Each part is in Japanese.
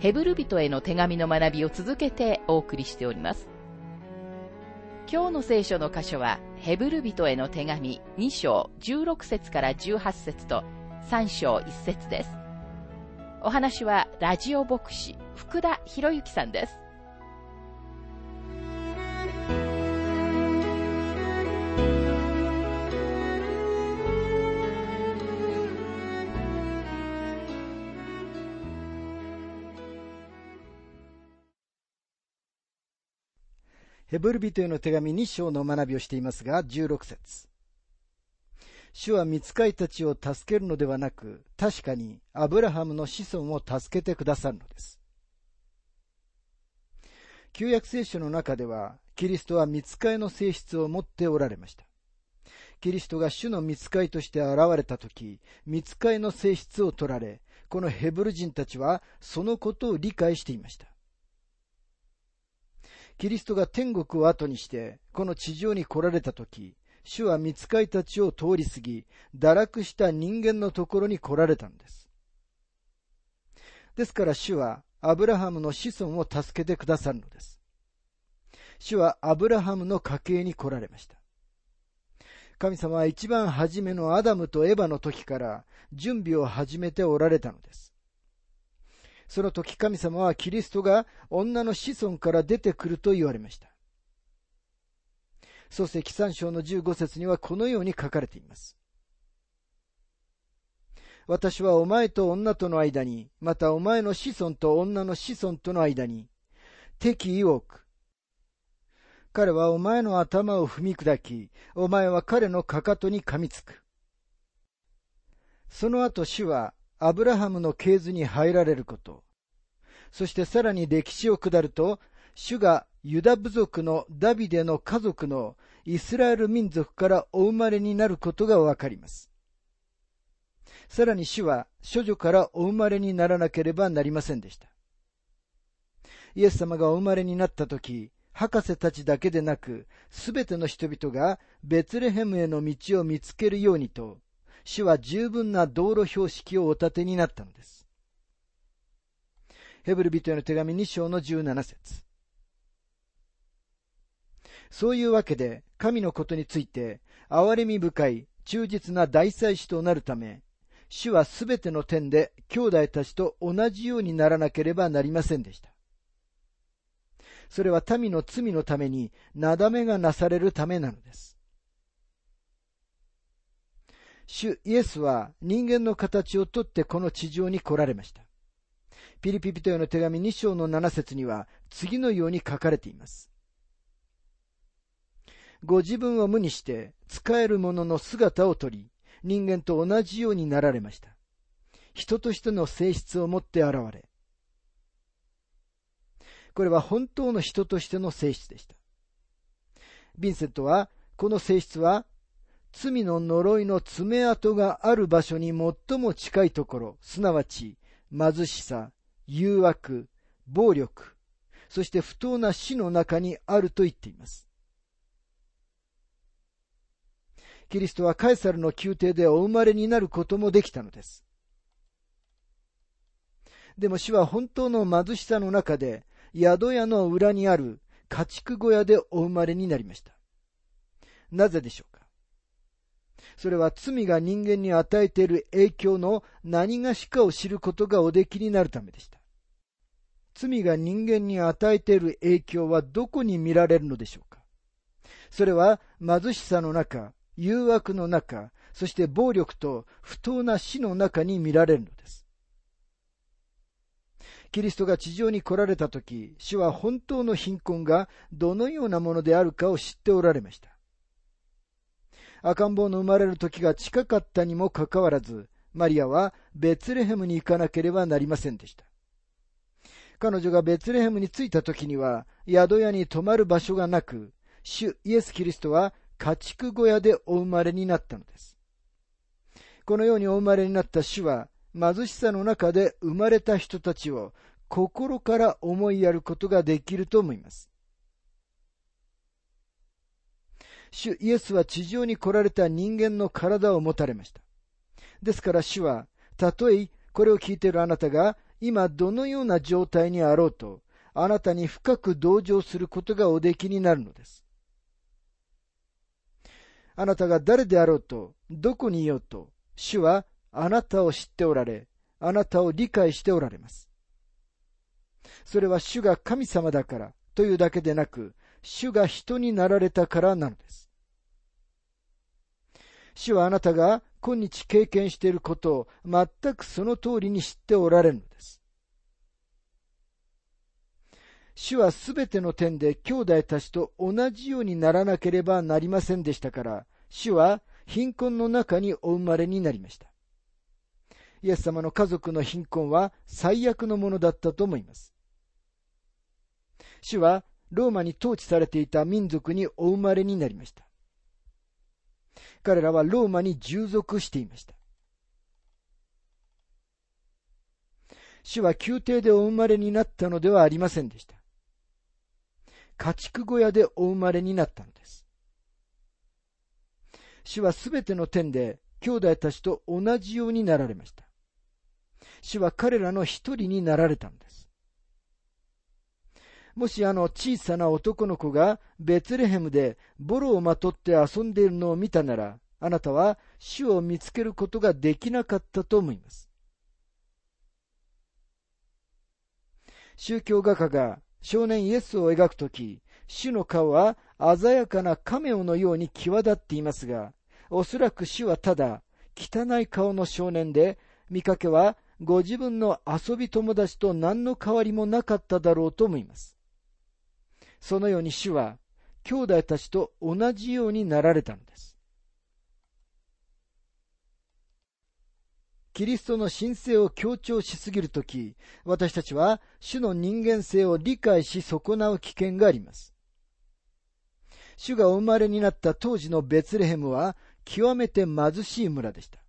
ヘブル人への手紙の学びを続けてお送りしております。今日の聖書の箇所は、ヘブル人への手紙2章16節から18節と3章1節です。お話は、ラジオ牧師、福田博之さんです。ヘブル人への手紙2章の学びをしていますが、16節主は見つかいたちを助けるのではなく、確かにアブラハムの子孫を助けてくださるのです。旧約聖書の中では、キリストは見つかいの性質を持っておられました。キリストが主の見つかいとして現れたとき、見つかいの性質を取られ、このヘブル人たちはそのことを理解していました。キリストが天国を後にして、この地上に来られたとき、主は見つかいたちを通り過ぎ、堕落した人間のところに来られたんです。ですから主は、アブラハムの子孫を助けてくださるのです。主はアブラハムの家系に来られました。神様は一番初めのアダムとエバの時から準備を始めておられたのです。その時神様はキリストが女の子孫から出てくると言われました。創世記三章の15節にはこのように書かれています。私はお前と女との間に、またお前の子孫と女の子孫との間に、敵意を置く。彼はお前の頭を踏み砕き、お前は彼のかかとに噛みつく。その後主はアブラハムの系図に入られること。そしてさらに歴史を下ると、主がユダ部族のダビデの家族のイスラエル民族からお生まれになることがわかります。さらに主は処女からお生まれにならなければなりませんでした。イエス様がお生まれになった時、博士たちだけでなく、すべての人々がベツレヘムへの道を見つけるようにと、主は十分な道路標識をお立てになったのです。ヘブル人への手紙2章の17節そういうわけで、神のことについて、憐れみ深い、忠実な大祭司となるため、主はすべての点で兄弟たちと同じようにならなければなりませんでした。それは民の罪のために、なだめがなされるためなのです。主イエスは人間の形をとってこの地上に来られました。ピリピピトへの手紙2章の7節には次のように書かれています。ご自分を無にして使える者の姿をとり、人間と同じようになられました。人としての性質を持って現れ。これは本当の人としての性質でした。ヴィンセントは、この性質は罪の呪いの爪痕がある場所に最も近いところ、すなわち貧しさ、誘惑、暴力、そして不当な死の中にあると言っています。キリストはカエサルの宮廷でお生まれになることもできたのです。でも死は本当の貧しさの中で、宿屋の裏にある家畜小屋でお生まれになりました。なぜでしょう？それは罪が人間に与えている影響の何がしかを知ることがおできになるためでした。罪が人間に与えている影響はどこに見られるのでしょうかそれは貧しさの中、誘惑の中、そして暴力と不当な死の中に見られるのです。キリストが地上に来られたとき、主は本当の貧困がどのようなものであるかを知っておられました。赤ん坊の生まれる時が近かったにもかかわらず、マリアはベツレヘムに行かなければなりませんでした。彼女がベツレヘムに着いた時には、宿屋に泊まる場所がなく、主イエス・キリストは家畜小屋でお生まれになったのです。このようにお生まれになった主は、貧しさの中で生まれた人たちを心から思いやることができると思います。主イエスは地上に来られた人間の体を持たれました。ですから主は、たとえこれを聞いているあなたが今どのような状態にあろうと、あなたに深く同情することがおできになるのです。あなたが誰であろうと、どこにいようと、主はあなたを知っておられ、あなたを理解しておられます。それは主が神様だからというだけでなく、主が人になられたからなのです。主はあなたが今日経験していることを全くその通りに知っておられるのです。主はすべての点で兄弟たちと同じようにならなければなりませんでしたから、主は貧困の中にお生まれになりました。イエス様の家族の貧困は最悪のものだったと思います。主はローマに統治されていた民族にお生まれになりました。彼らはローマに従属していました。主は宮廷でお生まれになったのではありませんでした。家畜小屋でお生まれになったのです。主はすべての点で兄弟たちと同じようになられました。主は彼らの一人になられたのです。もしあの小さな男の子がベツレヘムでボロをまとって遊んでいるのを見たなら、あなたは主を見つけることができなかったと思います。宗教画家が少年イエスを描くとき、主の顔は鮮やかなカメオのように際立っていますが、おそらく主はただ汚い顔の少年で、見かけはご自分の遊び友達と何の変わりもなかっただろうと思います。そのように主は兄弟たちと同じようになられたのです。キリストの神聖を強調しすぎるとき、私たちは主の人間性を理解し損なう危険があります。主がお生まれになった当時のベツレヘムは極めて貧しい村でした。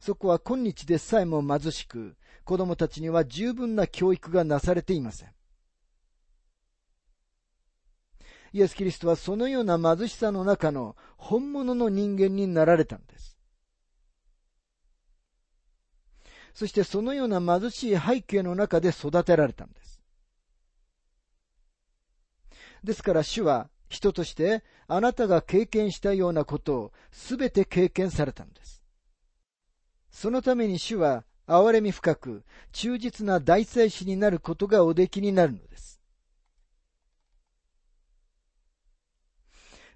そこは今日でさえも貧しく、子供たちには十分な教育がなされていません。イエス・キリストはそのような貧しさの中の本物の人間になられたんです。そしてそのような貧しい背景の中で育てられたんです。ですから主は人としてあなたが経験したようなことをすべて経験されたんです。そのために主は憐れみ深く忠実な大祭司になることがおできになるのです。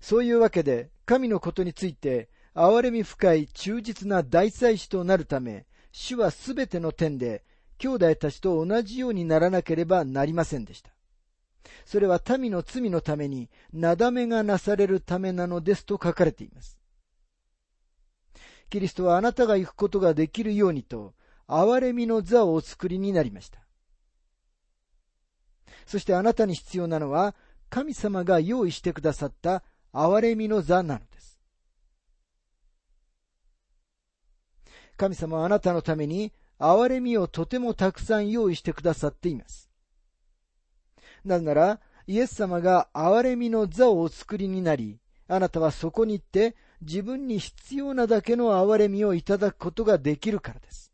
そういうわけで神のことについて憐れみ深い忠実な大祭司となるため主はすべての点で兄弟たちと同じようにならなければなりませんでした。それは民の罪のために、なだめがなされるためなのですと書かれています。キリストはあなたが行くことができるようにと、憐れみの座をお作りになりました。そしてあなたに必要なのは、神様が用意してくださった憐れみの座なのです。神様はあなたのために憐れみをとてもたくさん用意してくださっています。なぜなら、イエス様が憐れみの座をお作りになり、あなたはそこに行って自分に必要なだけの憐れみをいただくことができるからです。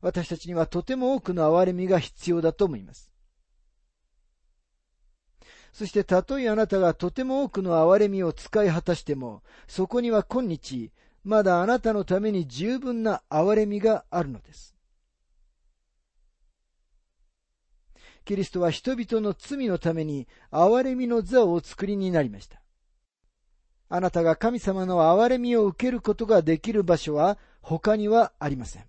私たちにはとても多くの憐れみが必要だと思います。そしてたとえあなたがとても多くの憐れみを使い果たしても、そこには今日、まだあなたのために十分な憐れみがあるのです。キリストは人々の罪のために憐れみの座をお作りになりました。あなたが神様の憐れみを受けることができる場所は他にはありません。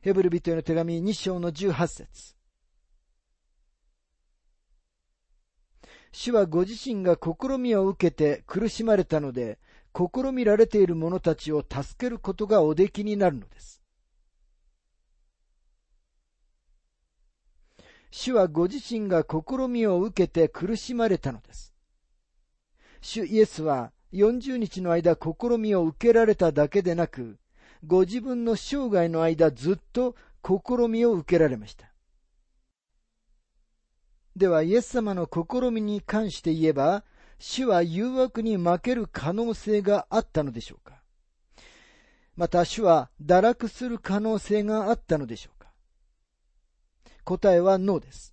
ヘブル人への手紙2章の18節主はご自身が試みを受けて苦しまれたので、試みられている者たちを助けることがおできになるのです。主はご自身が試みを受けて苦しまれたのです。主イエスは40日の間試みを受けられただけでなく、ご自分の生涯の間ずっと試みを受けられました。では、イエス様の試みに関して言えば、主は誘惑に負ける可能性があったのでしょうか？また主は堕落する可能性があったのでしょうか？答えはノーです。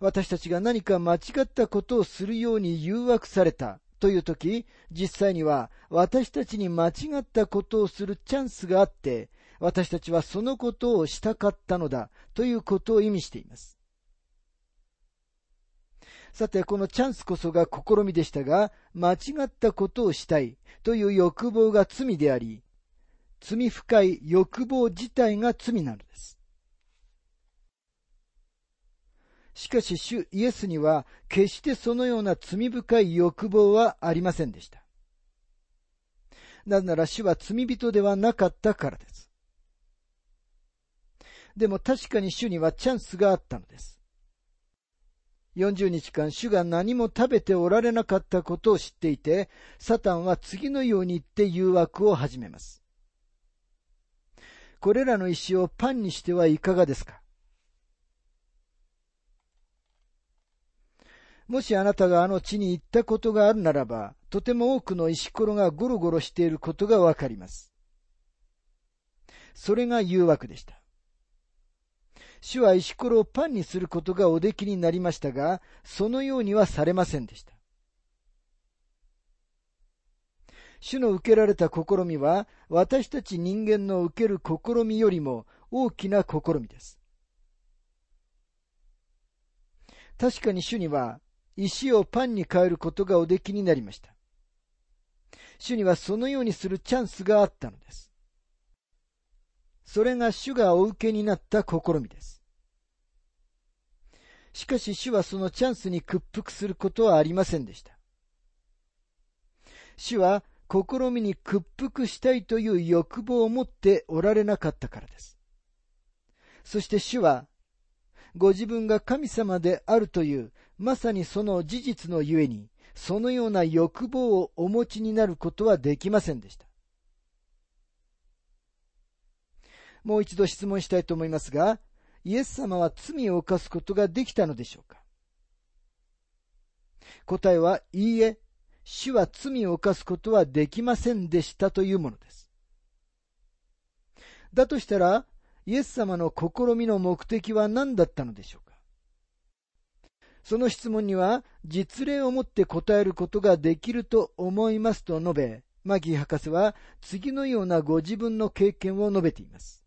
私たちが何か間違ったことをするように誘惑されたという時、実際には私たちに間違ったことをするチャンスがあって、私たちはそのことをしたかったのだということを意味しています。さて、このチャンスこそが試みでしたが、間違ったことをしたいという欲望が罪であり、罪深い欲望自体が罪なのです。しかし主イエスには決してそのような罪深い欲望はありませんでした。なぜなら主は罪人ではなかったからです。でも確かに主にはチャンスがあったのです。40日間主が何も食べておられなかったことを知っていて、サタンは次のように言って誘惑を始めます。これらの石をパンにしてはいかがですか？もしあなたがあの地に行ったことがあるならば、とても多くの石ころがゴロゴロしていることがわかります。それが誘惑でした。主は石ころをパンにすることがおできになりましたが、そのようにはされませんでした。主の受けられた試みは、私たち人間の受ける試みよりも大きな試みです。確かに主には石をパンに変えることがおできになりました。主にはそのようにするチャンスがあったのです。それが主がお受けになった試みです。しかし主はそのチャンスに屈服することはありませんでした。主は試みに屈服したいという欲望を持っておられなかったからです。そして主は、ご自分が神様であるというまさにその事実のゆえに、そのような欲望をお持ちになることはできませんでした。もう一度質問したいと思いますが、イエス様は罪を犯すことができたのでしょうか？答えは、いいえ、主は罪を犯すことはできませんでしたというものです。だとしたら、イエス様の試みの目的は何だったのでしょうか？その質問には実例をもって答えることができると思いますと述べ、マギー博士は次のようなご自分の経験を述べています。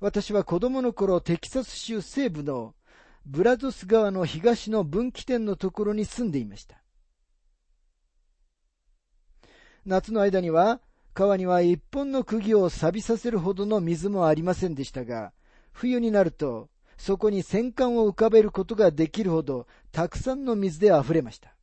私は子供の頃テキサス州西部のブラゾス川の東の分岐点のところに住んでいました。夏の間には川には一本の釘を錆びさせるほどの水もありませんでしたが、冬になると、そこに戦艦を浮かべることができるほど、たくさんの水で溢れました。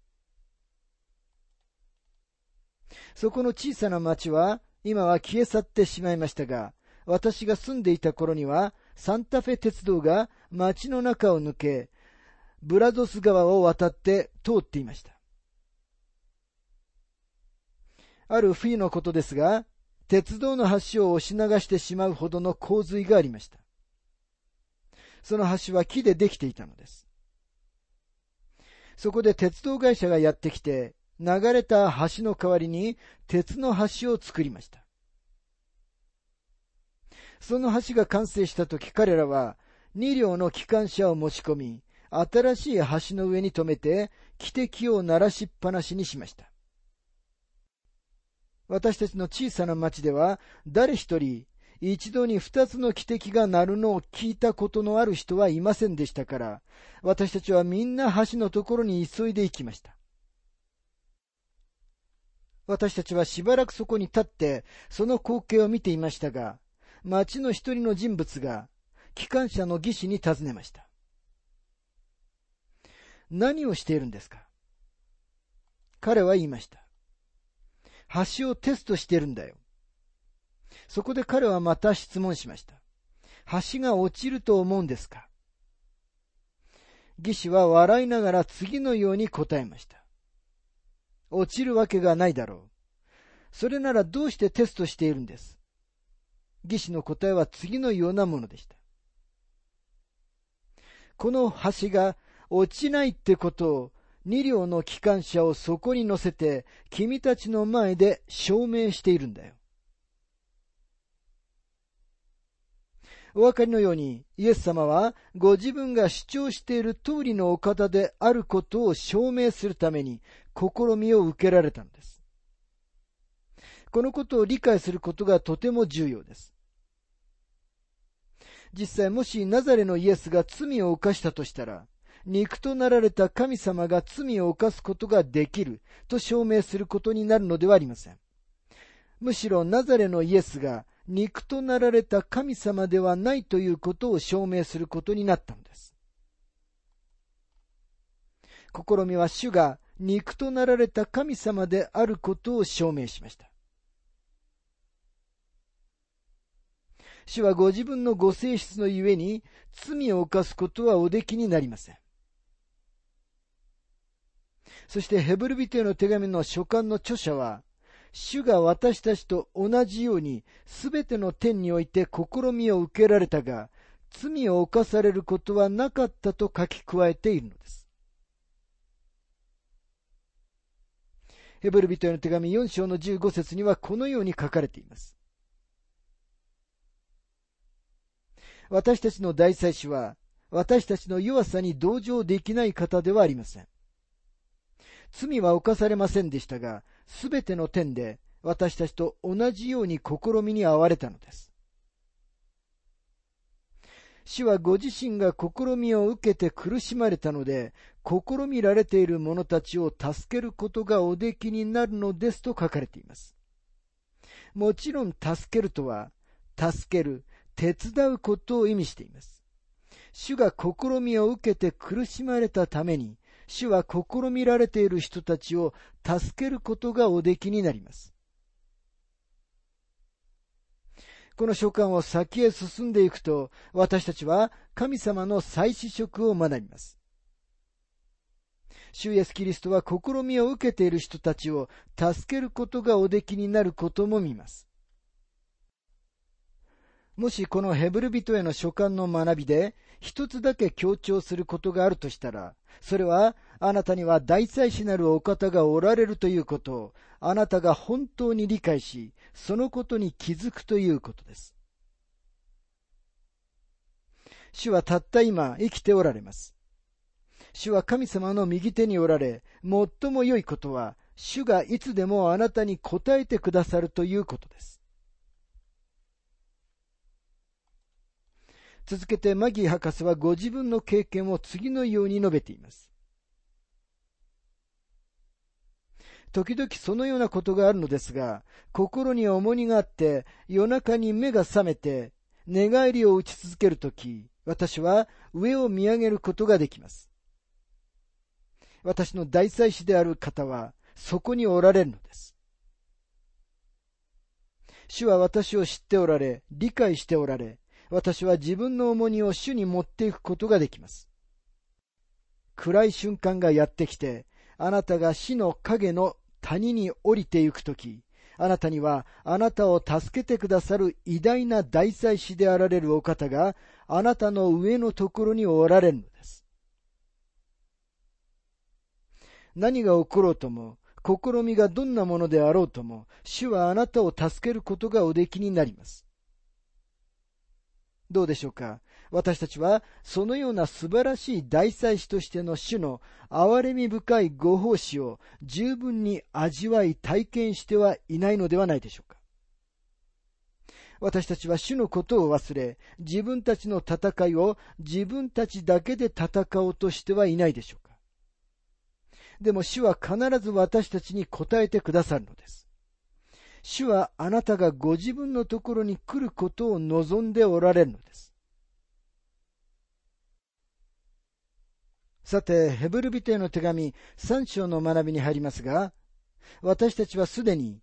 そこの小さな町は、今は消え去ってしまいましたが、私が住んでいた頃には、サンタフェ鉄道が町の中を抜け、ブラドス川を渡って通っていました。ある冬のことですが、鉄道の橋を押し流してしまうほどの洪水がありました。その橋は木でできていたのです。そこで鉄道会社がやってきて、流れた橋の代わりに鉄の橋を作りました。その橋が完成した時彼らは2両の機関車を持ち込み、新しい橋の上に止めて、汽笛を鳴らしっぱなしにしました。私たちの小さな町では、誰一人一度に二つの汽笛が鳴るのを聞いたことのある人はいませんでしたから、私たちはみんな橋のところに急いで行きました。私たちはしばらくそこに立って、その光景を見ていましたが、町の一人の人物が、機関車の技師に尋ねました。何をしているんですか？彼は言いました。橋をテストしているんだよ。そこで彼はまた質問しました。橋が落ちると思うんですか？義士は笑いながら次のように答えました。落ちるわけがないだろう。それならどうしてテストしているんです？義士の答えは次のようなものでした。この橋が落ちないってことを二両の機関車をそこに乗せて君たちの前で証明しているんだよ。お分かりのように、イエス様はご自分が主張している通りのお方であることを証明するために試みを受けられたのです。このことを理解することがとても重要です。実際もしナザレのイエスが罪を犯したとしたら、肉となられた神様が罪を犯すことができると証明することになるのではありません。むしろナザレのイエスが肉となられた神様ではないということを証明することになったのです。試みは主が肉となられた神様であることを証明しました。主はご自分のご性質のゆえに罪を犯すことはおできになりません。そしてヘブル人への手紙の書簡の著者は、主が私たちと同じようにすべての点において試みを受けられたが、罪を犯されることはなかったと書き加えているのです。ヘブル人への手紙4章の15節にはこのように書かれています。私たちの大祭司は、私たちの弱さに同情できない方ではありません。罪は犯されませんでしたが、すべての点で私たちと同じように試みに遭われたのです。主はご自身が試みを受けて苦しまれたので、試みられている者たちを助けることがおできになるのですと書かれています。もちろん助けるとは、助ける、手伝うことを意味しています。主が試みを受けて苦しまれたために、主は試みられている人たちを助けることがおできになります。この書簡を先へ進んでいくと、私たちは神様の再試食を学びます。主イエスキリストは試みを受けている人たちを助けることがおできになることも見ます。もしこのヘブル人への書簡の学びで一つだけ強調することがあるとしたら、それはあなたには大祭司なるお方がおられるということをあなたが本当に理解し、そのことに気づくということです。主はたった今生きておられます。主は神様の右手におられ、最も良いことは、主がいつでもあなたに答えてくださるということです。続けてマギー博士はご自分の経験を次のように述べています。時々そのようなことがあるのですが、心に重荷があって、夜中に目が覚めて、寝返りを打ち続けるとき、私は上を見上げることができます。私の大祭司である方は、そこにおられるのです。主は私を知っておられ、理解しておられ、私は自分の重荷を主に持っていくことができます。暗い瞬間がやってきて、あなたが死の影の谷に降りてゆくとき、あなたにはあなたを助けてくださる偉大な大祭司であられるお方があなたの上のところにおられるのです。何が起ころうとも、試みがどんなものであろうとも、主はあなたを助けることがおできになります。どうでしょうか？私たちはそのような素晴らしい大祭司としての主の憐れみ深いご奉仕を十分に味わい体験してはいないのではないでしょうか？私たちは主のことを忘れ、自分たちの戦いを自分たちだけで戦おうとしてはいないでしょうか？でも主は必ず私たちに答えてくださるのです。主はあなたがご自分のところに来ることを望んでおられるのです。さて、ヘブルビテへの手紙3章の学びに入りますが、私たちはすでに、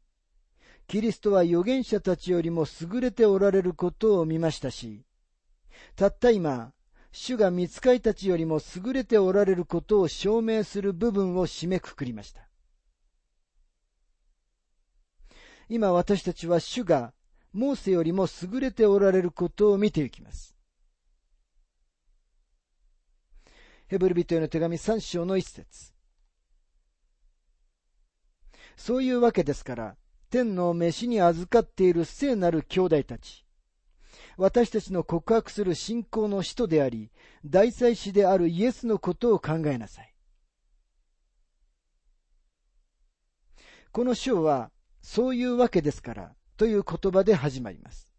キリストは預言者たちよりも優れておられることを見ましたし、たった今、主が見つかいたちよりも優れておられることを証明する部分を締めくくりました。今私たちは主がモーセよりも優れておられることを見ていきます。ヘブル人への手紙3章の一節。そういうわけですから、天の飯に預かっている聖なる兄弟たち、私たちの告白する信仰の使徒であり、大祭司であるイエスのことを考えなさい。この章は、そういうわけですから、という言葉で始まります。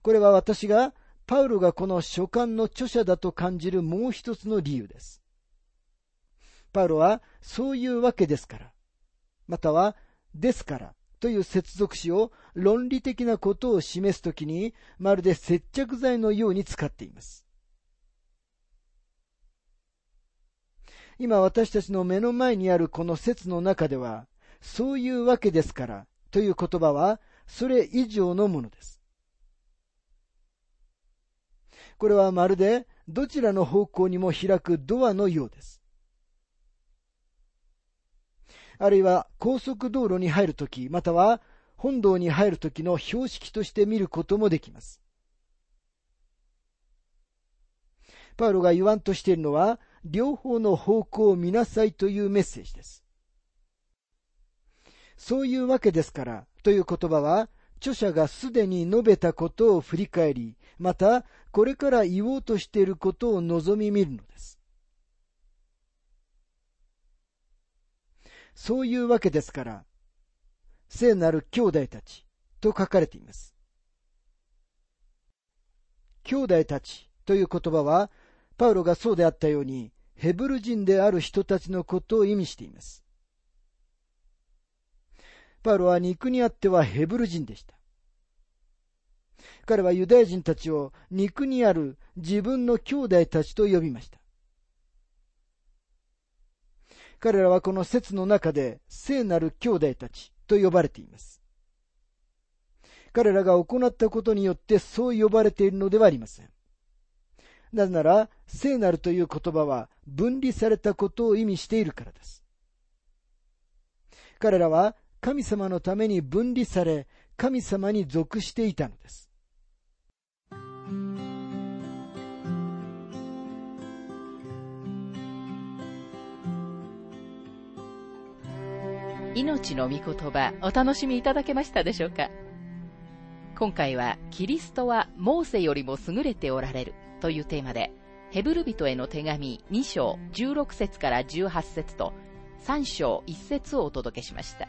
これは私がパウロがこの書簡の著者だと感じるもう一つの理由です。パウロはそういうわけですから、またはですからという接続詞を論理的なことを示すときにまるで接着剤のように使っています。今私たちの目の前にあるこの説の中では、そういうわけですからという言葉はそれ以上のものです。これはまるでどちらの方向にも開くドアのようです。あるいは高速道路に入るとき、または本堂に入るときの標識として見ることもできます。パウロが言わんとしているのは、両方の方向を見なさいというメッセージです。そういうわけですからという言葉は、著者がすでに述べたことを振り返り、またこれから言おうとしていることを望み見るのです。そういうわけですから、聖なる兄弟たちと書かれています。兄弟たちという言葉は、パウロがそうであったように、ヘブル人である人たちのことを意味しています。パウロは肉にあってはヘブル人でした。彼はユダヤ人たちを肉にある自分の兄弟たちと呼びました。彼らはこの説の中で聖なる兄弟たちと呼ばれています。彼らが行ったことによってそう呼ばれているのではありません。なぜなら、聖なるという言葉は分離されたことを意味しているからです。彼らは神様のために分離され、神様に属していたのです。命の御言葉お楽しみいただけましたでしょうか？今回はキリストはモーセよりも優れておられるというテーマでヘブル人への手紙2章16節から18節と3章1節をお届けしました。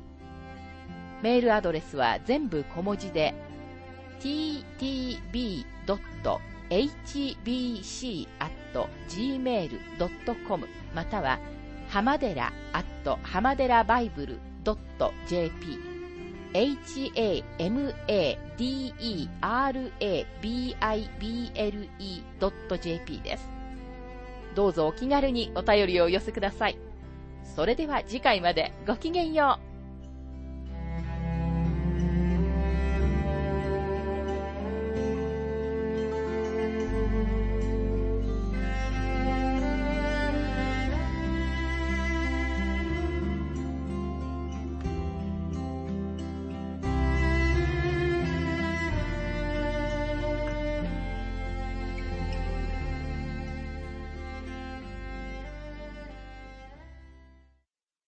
メールアドレスは全部小文字で ttb.hbc.gmail.com または浜寺アット浜寺バイブル .jp hamaderabible.jp です。どうぞお気軽にお便りをお寄せください。それでは次回までごきげんよう。